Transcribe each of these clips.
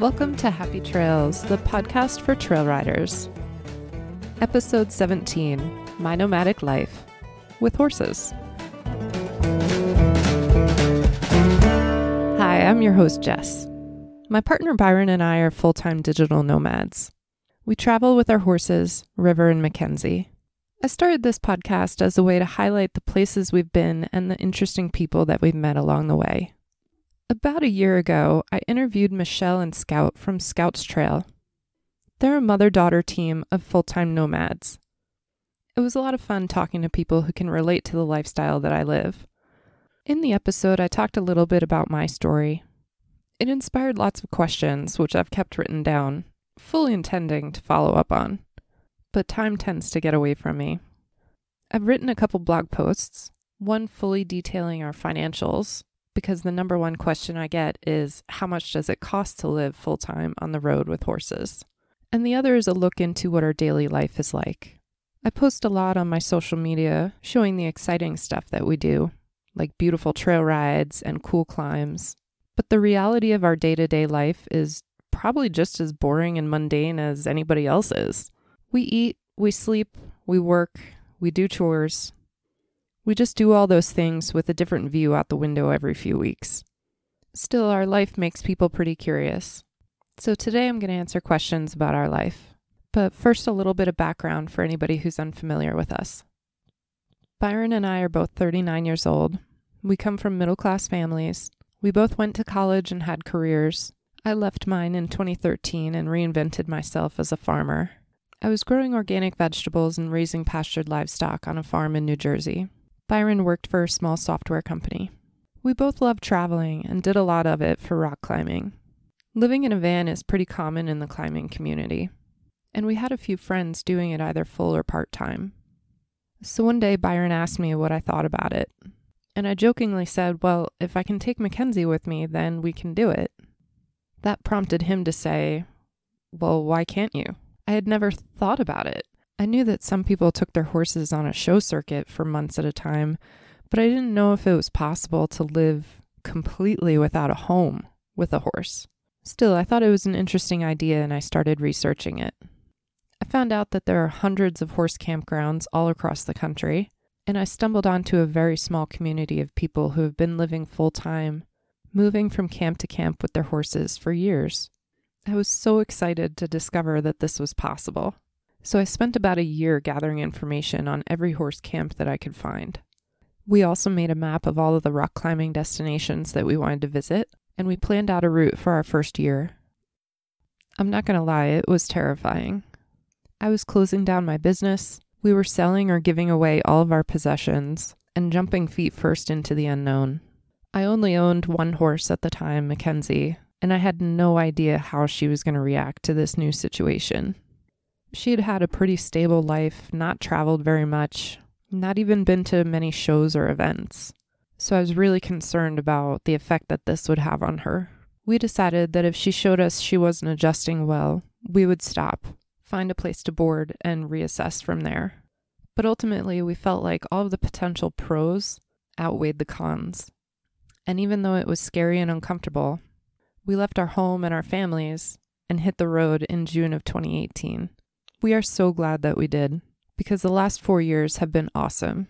Welcome to Happy Trails, the podcast for trail riders. Episode 17 My Nomadic Life with Horses. Hi, I'm your host, Jess. My partner Byron and I are full time digital nomads. We travel with our horses, River and Mackenzie. I started this podcast as a way to highlight the places we've been and the interesting people that we've met along the way. About a year ago, I interviewed Michelle and Scout from Scouts Trail. They're a mother daughter team of full time nomads. It was a lot of fun talking to people who can relate to the lifestyle that I live. In the episode, I talked a little bit about my story. It inspired lots of questions, which I've kept written down, fully intending to follow up on. But time tends to get away from me. I've written a couple blog posts, one fully detailing our financials, because the number one question I get is how much does it cost to live full time on the road with horses? And the other is a look into what our daily life is like. I post a lot on my social media showing the exciting stuff that we do, like beautiful trail rides and cool climbs. But the reality of our day to day life is probably just as boring and mundane as anybody else's. We eat, we sleep, we work, we do chores, we just do all those things with a different view out the window every few weeks. Still, our life makes people pretty curious. So today I'm going to answer questions about our life. But first, a little bit of background for anybody who's unfamiliar with us. Byron and I are both 39 years old. We come from middle class families. We both went to college and had careers. I left mine in 2013 and reinvented myself as a farmer. I was growing organic vegetables and raising pastured livestock on a farm in New Jersey. Byron worked for a small software company. We both loved traveling and did a lot of it for rock climbing. Living in a van is pretty common in the climbing community, and we had a few friends doing it either full or part time. So one day Byron asked me what I thought about it, and I jokingly said, Well, if I can take Mackenzie with me, then we can do it. That prompted him to say, Well, why can't you? I had never thought about it. I knew that some people took their horses on a show circuit for months at a time, but I didn't know if it was possible to live completely without a home with a horse. Still, I thought it was an interesting idea and I started researching it. I found out that there are hundreds of horse campgrounds all across the country, and I stumbled onto a very small community of people who have been living full time, moving from camp to camp with their horses for years. I was so excited to discover that this was possible. So I spent about a year gathering information on every horse camp that I could find. We also made a map of all of the rock climbing destinations that we wanted to visit, and we planned out a route for our first year. I'm not going to lie, it was terrifying. I was closing down my business, we were selling or giving away all of our possessions, and jumping feet first into the unknown. I only owned one horse at the time, Mackenzie, and I had no idea how she was going to react to this new situation. She had had a pretty stable life, not traveled very much, not even been to many shows or events. So I was really concerned about the effect that this would have on her. We decided that if she showed us she wasn't adjusting well, we would stop, find a place to board, and reassess from there. But ultimately, we felt like all of the potential pros outweighed the cons. And even though it was scary and uncomfortable, we left our home and our families and hit the road in June of 2018. We are so glad that we did, because the last four years have been awesome.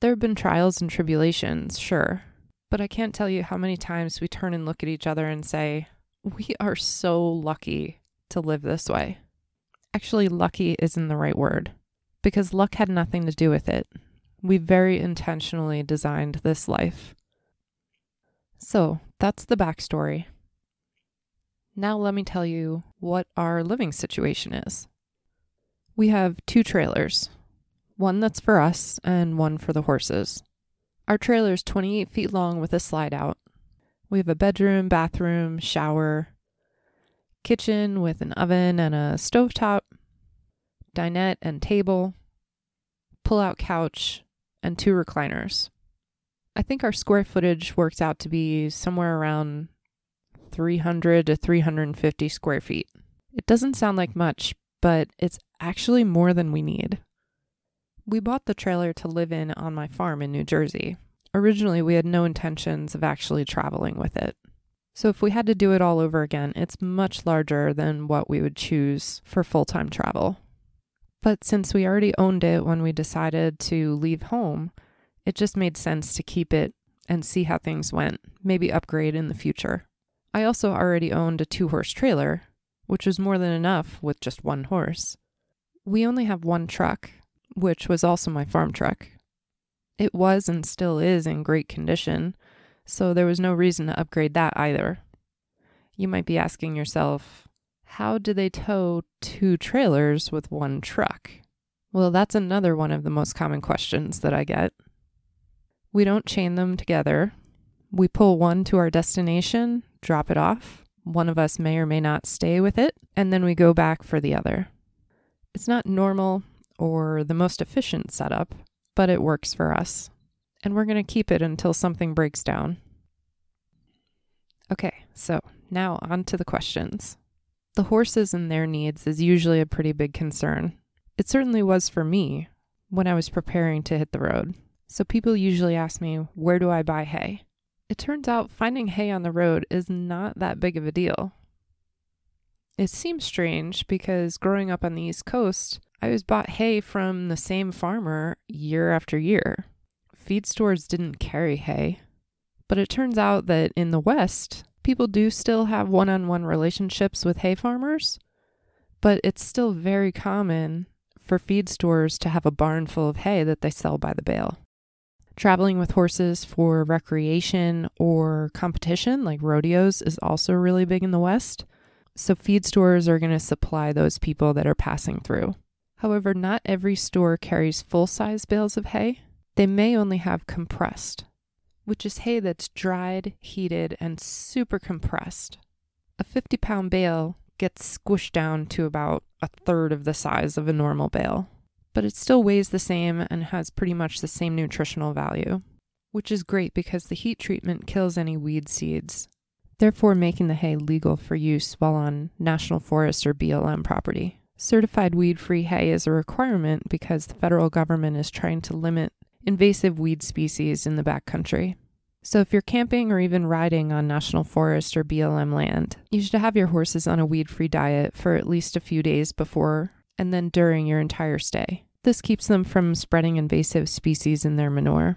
There have been trials and tribulations, sure, but I can't tell you how many times we turn and look at each other and say, We are so lucky to live this way. Actually, lucky isn't the right word, because luck had nothing to do with it. We very intentionally designed this life. So, that's the backstory. Now, let me tell you what our living situation is we have two trailers one that's for us and one for the horses. Our trailer is 28 feet long with a slide out. We have a bedroom, bathroom, shower, kitchen with an oven and a stovetop, dinette and table, pull out couch, and two recliners. I think our square footage works out to be somewhere around 300 to 350 square feet. It doesn't sound like much, but it's actually more than we need. We bought the trailer to live in on my farm in New Jersey. Originally, we had no intentions of actually traveling with it. So, if we had to do it all over again, it's much larger than what we would choose for full time travel. But since we already owned it when we decided to leave home, it just made sense to keep it and see how things went, maybe upgrade in the future. I also already owned a two horse trailer, which was more than enough with just one horse. We only have one truck, which was also my farm truck. It was and still is in great condition, so there was no reason to upgrade that either. You might be asking yourself, how do they tow two trailers with one truck? Well, that's another one of the most common questions that I get. We don't chain them together. We pull one to our destination, drop it off, one of us may or may not stay with it, and then we go back for the other. It's not normal or the most efficient setup, but it works for us. And we're going to keep it until something breaks down. Okay, so now on to the questions. The horses and their needs is usually a pretty big concern. It certainly was for me when I was preparing to hit the road. So people usually ask me, where do I buy hay? It turns out finding hay on the road is not that big of a deal. It seems strange because growing up on the East Coast, I was bought hay from the same farmer year after year. Feed stores didn't carry hay. But it turns out that in the West, people do still have one on one relationships with hay farmers, but it's still very common for feed stores to have a barn full of hay that they sell by the bale. Traveling with horses for recreation or competition, like rodeos, is also really big in the West. So, feed stores are going to supply those people that are passing through. However, not every store carries full size bales of hay. They may only have compressed, which is hay that's dried, heated, and super compressed. A 50 pound bale gets squished down to about a third of the size of a normal bale but it still weighs the same and has pretty much the same nutritional value, which is great because the heat treatment kills any weed seeds, therefore making the hay legal for use while on National Forest or BLM property. Certified weed free hay is a requirement because the federal government is trying to limit invasive weed species in the backcountry. So, if you're camping or even riding on National Forest or BLM land, you should have your horses on a weed free diet for at least a few days before and then during your entire stay. This keeps them from spreading invasive species in their manure.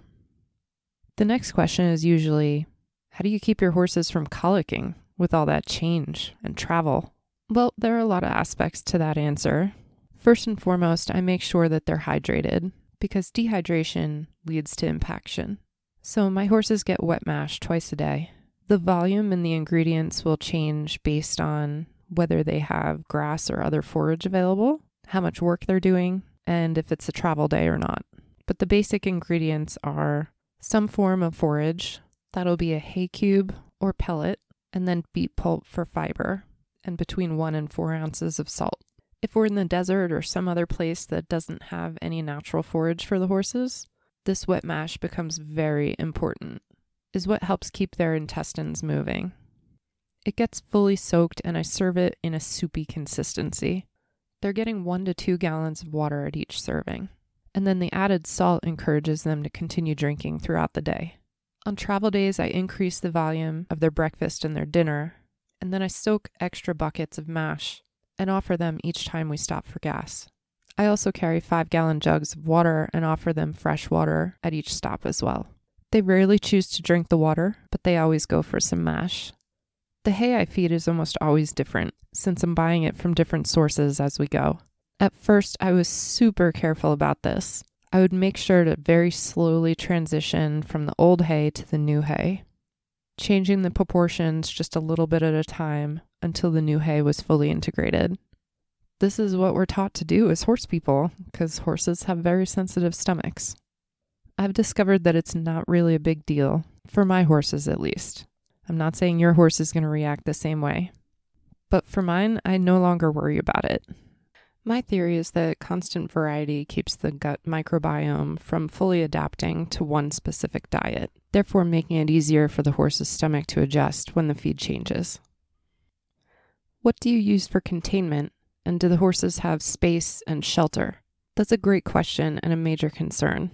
The next question is usually how do you keep your horses from colicking with all that change and travel? Well, there are a lot of aspects to that answer. First and foremost, I make sure that they're hydrated because dehydration leads to impaction. So my horses get wet mash twice a day. The volume and the ingredients will change based on whether they have grass or other forage available how much work they're doing, and if it's a travel day or not. But the basic ingredients are some form of forage, that'll be a hay cube or pellet, and then beet pulp for fiber, and between one and four ounces of salt. If we're in the desert or some other place that doesn't have any natural forage for the horses, this wet mash becomes very important, is what helps keep their intestines moving. It gets fully soaked, and I serve it in a soupy consistency. They're getting one to two gallons of water at each serving. And then the added salt encourages them to continue drinking throughout the day. On travel days, I increase the volume of their breakfast and their dinner, and then I soak extra buckets of mash and offer them each time we stop for gas. I also carry five gallon jugs of water and offer them fresh water at each stop as well. They rarely choose to drink the water, but they always go for some mash. The hay I feed is almost always different, since I'm buying it from different sources as we go. At first, I was super careful about this. I would make sure to very slowly transition from the old hay to the new hay, changing the proportions just a little bit at a time until the new hay was fully integrated. This is what we're taught to do as horse people, because horses have very sensitive stomachs. I've discovered that it's not really a big deal, for my horses at least. I'm not saying your horse is going to react the same way. But for mine, I no longer worry about it. My theory is that constant variety keeps the gut microbiome from fully adapting to one specific diet, therefore making it easier for the horse's stomach to adjust when the feed changes. What do you use for containment, and do the horses have space and shelter? That's a great question and a major concern.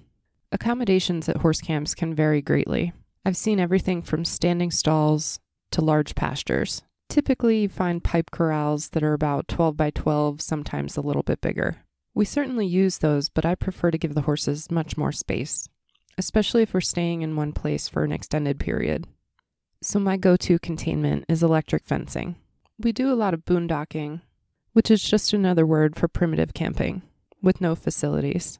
Accommodations at horse camps can vary greatly. I've seen everything from standing stalls to large pastures. Typically, you find pipe corrals that are about 12 by 12, sometimes a little bit bigger. We certainly use those, but I prefer to give the horses much more space, especially if we're staying in one place for an extended period. So, my go to containment is electric fencing. We do a lot of boondocking, which is just another word for primitive camping, with no facilities.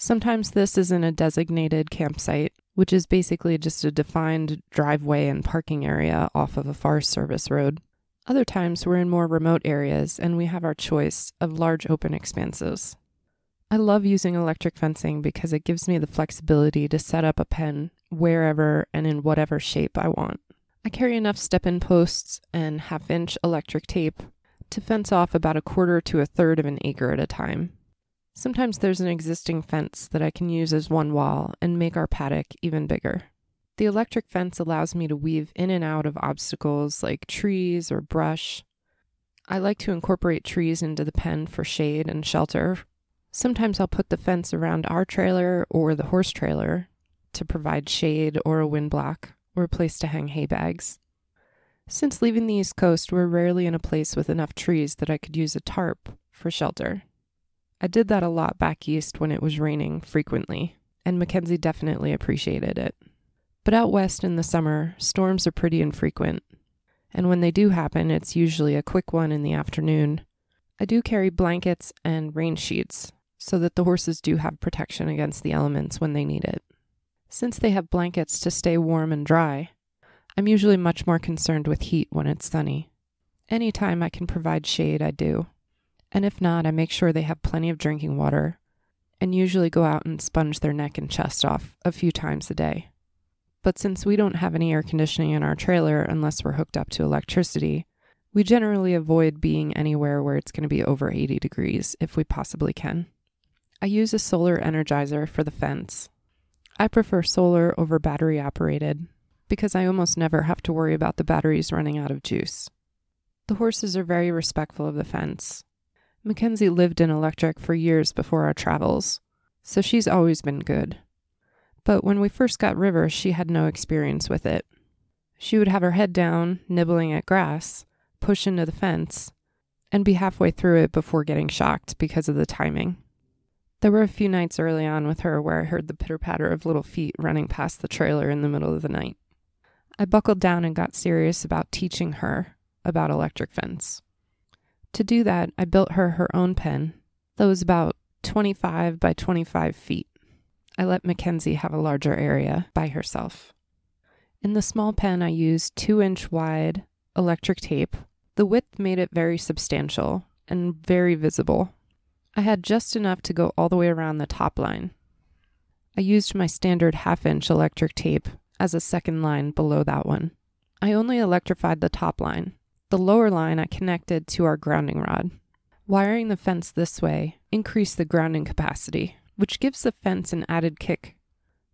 Sometimes this is in a designated campsite, which is basically just a defined driveway and parking area off of a Forest Service road. Other times we're in more remote areas and we have our choice of large open expanses. I love using electric fencing because it gives me the flexibility to set up a pen wherever and in whatever shape I want. I carry enough step in posts and half inch electric tape to fence off about a quarter to a third of an acre at a time. Sometimes there's an existing fence that I can use as one wall and make our paddock even bigger. The electric fence allows me to weave in and out of obstacles like trees or brush. I like to incorporate trees into the pen for shade and shelter. Sometimes I'll put the fence around our trailer or the horse trailer to provide shade or a windblock or a place to hang hay bags. Since leaving the East Coast, we're rarely in a place with enough trees that I could use a tarp for shelter. I did that a lot back east when it was raining frequently, and Mackenzie definitely appreciated it. But out west in the summer, storms are pretty infrequent. And when they do happen, it's usually a quick one in the afternoon. I do carry blankets and rain sheets so that the horses do have protection against the elements when they need it. Since they have blankets to stay warm and dry, I'm usually much more concerned with heat when it's sunny. Any time I can provide shade, I do. And if not, I make sure they have plenty of drinking water and usually go out and sponge their neck and chest off a few times a day. But since we don't have any air conditioning in our trailer unless we're hooked up to electricity, we generally avoid being anywhere where it's going to be over 80 degrees if we possibly can. I use a solar energizer for the fence. I prefer solar over battery operated because I almost never have to worry about the batteries running out of juice. The horses are very respectful of the fence. Mackenzie lived in electric for years before our travels, so she's always been good. But when we first got River, she had no experience with it. She would have her head down, nibbling at grass, push into the fence, and be halfway through it before getting shocked because of the timing. There were a few nights early on with her where I heard the pitter patter of little feet running past the trailer in the middle of the night. I buckled down and got serious about teaching her about electric fence. To do that, I built her her own pen that was about 25 by 25 feet. I let Mackenzie have a larger area by herself. In the small pen, I used two inch wide electric tape. The width made it very substantial and very visible. I had just enough to go all the way around the top line. I used my standard half inch electric tape as a second line below that one. I only electrified the top line. The lower line I connected to our grounding rod. Wiring the fence this way increased the grounding capacity, which gives the fence an added kick.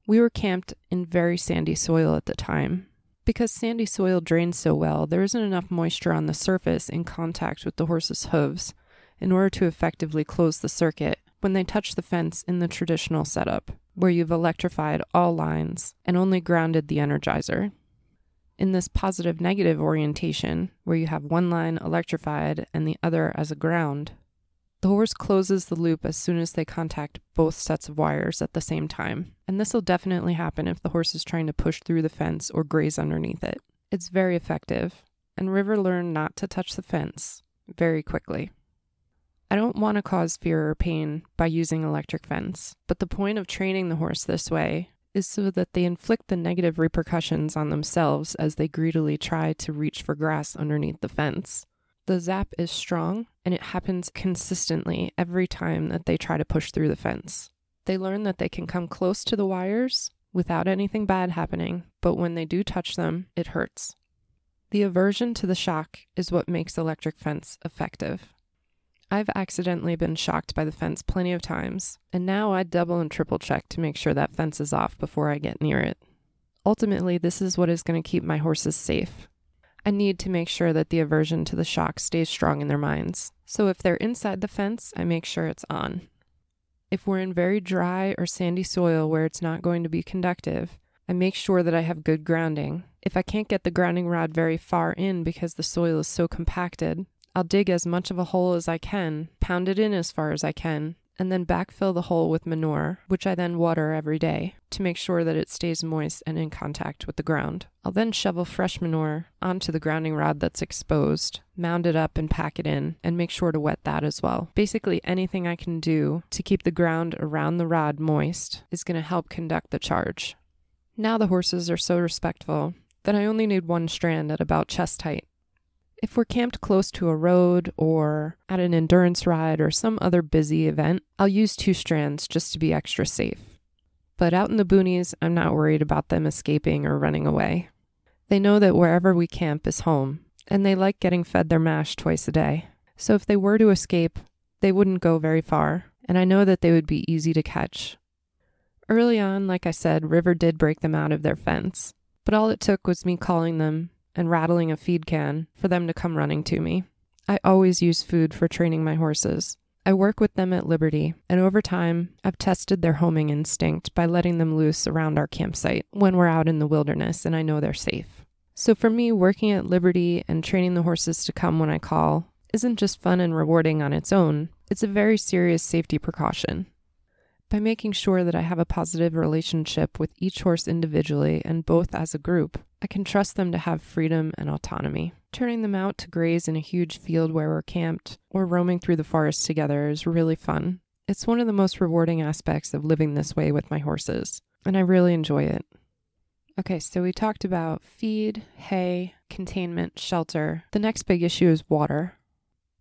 We were camped in very sandy soil at the time. Because sandy soil drains so well, there isn't enough moisture on the surface in contact with the horse's hooves in order to effectively close the circuit when they touch the fence in the traditional setup, where you've electrified all lines and only grounded the energizer. In this positive negative orientation, where you have one line electrified and the other as a ground, the horse closes the loop as soon as they contact both sets of wires at the same time, and this will definitely happen if the horse is trying to push through the fence or graze underneath it. It's very effective, and River learned not to touch the fence very quickly. I don't want to cause fear or pain by using electric fence, but the point of training the horse this way is so that they inflict the negative repercussions on themselves as they greedily try to reach for grass underneath the fence. The zap is strong and it happens consistently every time that they try to push through the fence. They learn that they can come close to the wires without anything bad happening, but when they do touch them, it hurts. The aversion to the shock is what makes electric fence effective. I've accidentally been shocked by the fence plenty of times, and now I double and triple check to make sure that fence is off before I get near it. Ultimately, this is what is going to keep my horses safe I need to make sure that the aversion to the shock stays strong in their minds. So if they're inside the fence, I make sure it's on. If we're in very dry or sandy soil where it's not going to be conductive, I make sure that I have good grounding. If I can't get the grounding rod very far in because the soil is so compacted, I'll dig as much of a hole as I can, pound it in as far as I can, and then backfill the hole with manure, which I then water every day to make sure that it stays moist and in contact with the ground. I'll then shovel fresh manure onto the grounding rod that's exposed, mound it up and pack it in, and make sure to wet that as well. Basically, anything I can do to keep the ground around the rod moist is going to help conduct the charge. Now the horses are so respectful that I only need one strand at about chest height. If we're camped close to a road or at an endurance ride or some other busy event, I'll use two strands just to be extra safe. But out in the boonies, I'm not worried about them escaping or running away. They know that wherever we camp is home, and they like getting fed their mash twice a day. So if they were to escape, they wouldn't go very far, and I know that they would be easy to catch. Early on, like I said, River did break them out of their fence, but all it took was me calling them and rattling a feed can for them to come running to me. I always use food for training my horses. I work with them at Liberty, and over time, I've tested their homing instinct by letting them loose around our campsite when we're out in the wilderness and I know they're safe. So for me, working at Liberty and training the horses to come when I call isn't just fun and rewarding on its own, it's a very serious safety precaution. By making sure that I have a positive relationship with each horse individually and both as a group, I can trust them to have freedom and autonomy. Turning them out to graze in a huge field where we're camped or roaming through the forest together is really fun. It's one of the most rewarding aspects of living this way with my horses, and I really enjoy it. Okay, so we talked about feed, hay, containment, shelter. The next big issue is water.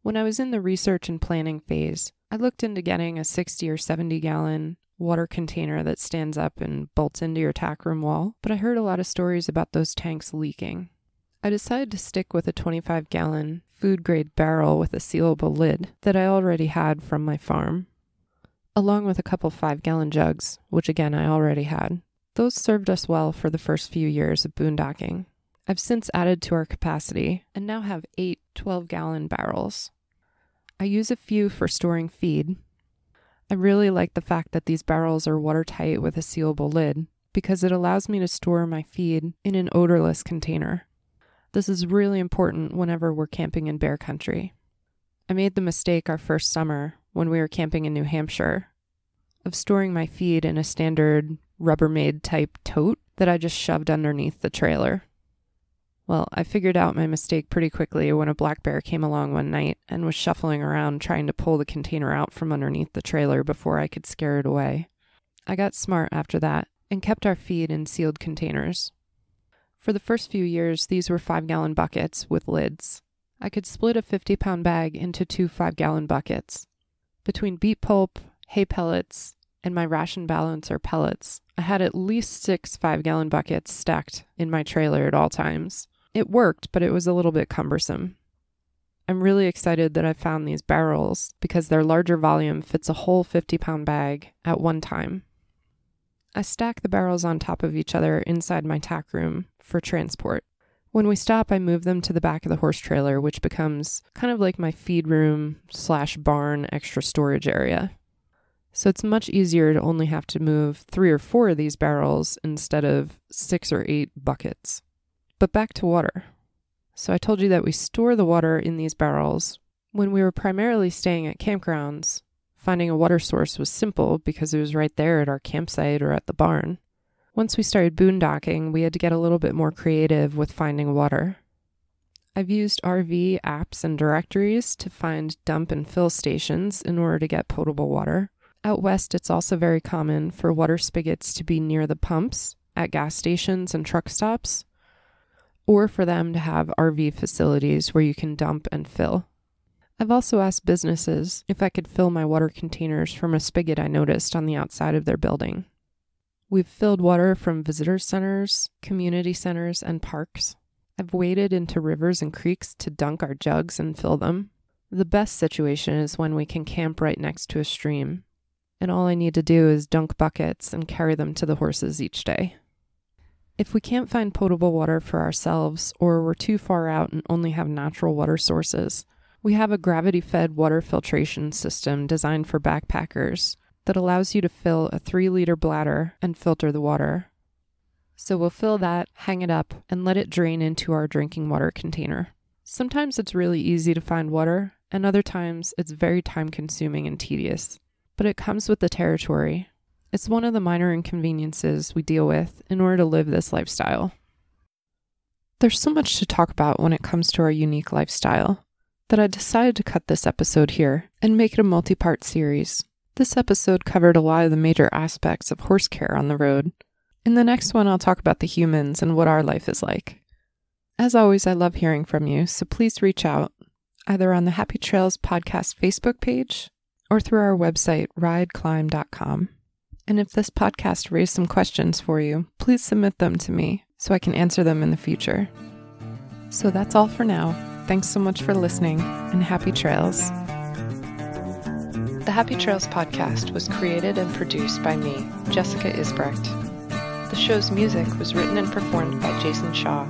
When I was in the research and planning phase, I looked into getting a 60 or 70 gallon water container that stands up and bolts into your tack room wall, but I heard a lot of stories about those tanks leaking. I decided to stick with a 25 gallon food grade barrel with a sealable lid that I already had from my farm, along with a couple 5 gallon jugs, which again I already had. Those served us well for the first few years of boondocking. I've since added to our capacity and now have eight 12 gallon barrels. I use a few for storing feed. I really like the fact that these barrels are watertight with a sealable lid because it allows me to store my feed in an odorless container. This is really important whenever we're camping in bear country. I made the mistake our first summer when we were camping in New Hampshire of storing my feed in a standard Rubbermaid type tote that I just shoved underneath the trailer. Well, I figured out my mistake pretty quickly when a black bear came along one night and was shuffling around trying to pull the container out from underneath the trailer before I could scare it away. I got smart after that and kept our feed in sealed containers. For the first few years, these were five gallon buckets with lids. I could split a 50 pound bag into two five gallon buckets. Between beet pulp, hay pellets, and my ration balancer pellets, I had at least six five gallon buckets stacked in my trailer at all times. It worked, but it was a little bit cumbersome. I'm really excited that I found these barrels because their larger volume fits a whole 50 pound bag at one time. I stack the barrels on top of each other inside my tack room for transport. When we stop, I move them to the back of the horse trailer, which becomes kind of like my feed room slash barn extra storage area. So it's much easier to only have to move three or four of these barrels instead of six or eight buckets. But back to water. So I told you that we store the water in these barrels. When we were primarily staying at campgrounds, finding a water source was simple because it was right there at our campsite or at the barn. Once we started boondocking, we had to get a little bit more creative with finding water. I've used RV apps and directories to find dump and fill stations in order to get potable water. Out west, it's also very common for water spigots to be near the pumps at gas stations and truck stops or for them to have RV facilities where you can dump and fill. I've also asked businesses if I could fill my water containers from a spigot I noticed on the outside of their building. We've filled water from visitor centers, community centers, and parks. I've waded into rivers and creeks to dunk our jugs and fill them. The best situation is when we can camp right next to a stream, and all I need to do is dunk buckets and carry them to the horses each day. If we can't find potable water for ourselves, or we're too far out and only have natural water sources, we have a gravity fed water filtration system designed for backpackers that allows you to fill a three liter bladder and filter the water. So we'll fill that, hang it up, and let it drain into our drinking water container. Sometimes it's really easy to find water, and other times it's very time consuming and tedious. But it comes with the territory. It's one of the minor inconveniences we deal with in order to live this lifestyle. There's so much to talk about when it comes to our unique lifestyle that I decided to cut this episode here and make it a multi part series. This episode covered a lot of the major aspects of horse care on the road. In the next one, I'll talk about the humans and what our life is like. As always, I love hearing from you, so please reach out either on the Happy Trails Podcast Facebook page or through our website, rideclimb.com. And if this podcast raised some questions for you, please submit them to me so I can answer them in the future. So that's all for now. Thanks so much for listening and happy trails. The Happy Trails podcast was created and produced by me, Jessica Isbrecht. The show's music was written and performed by Jason Shaw.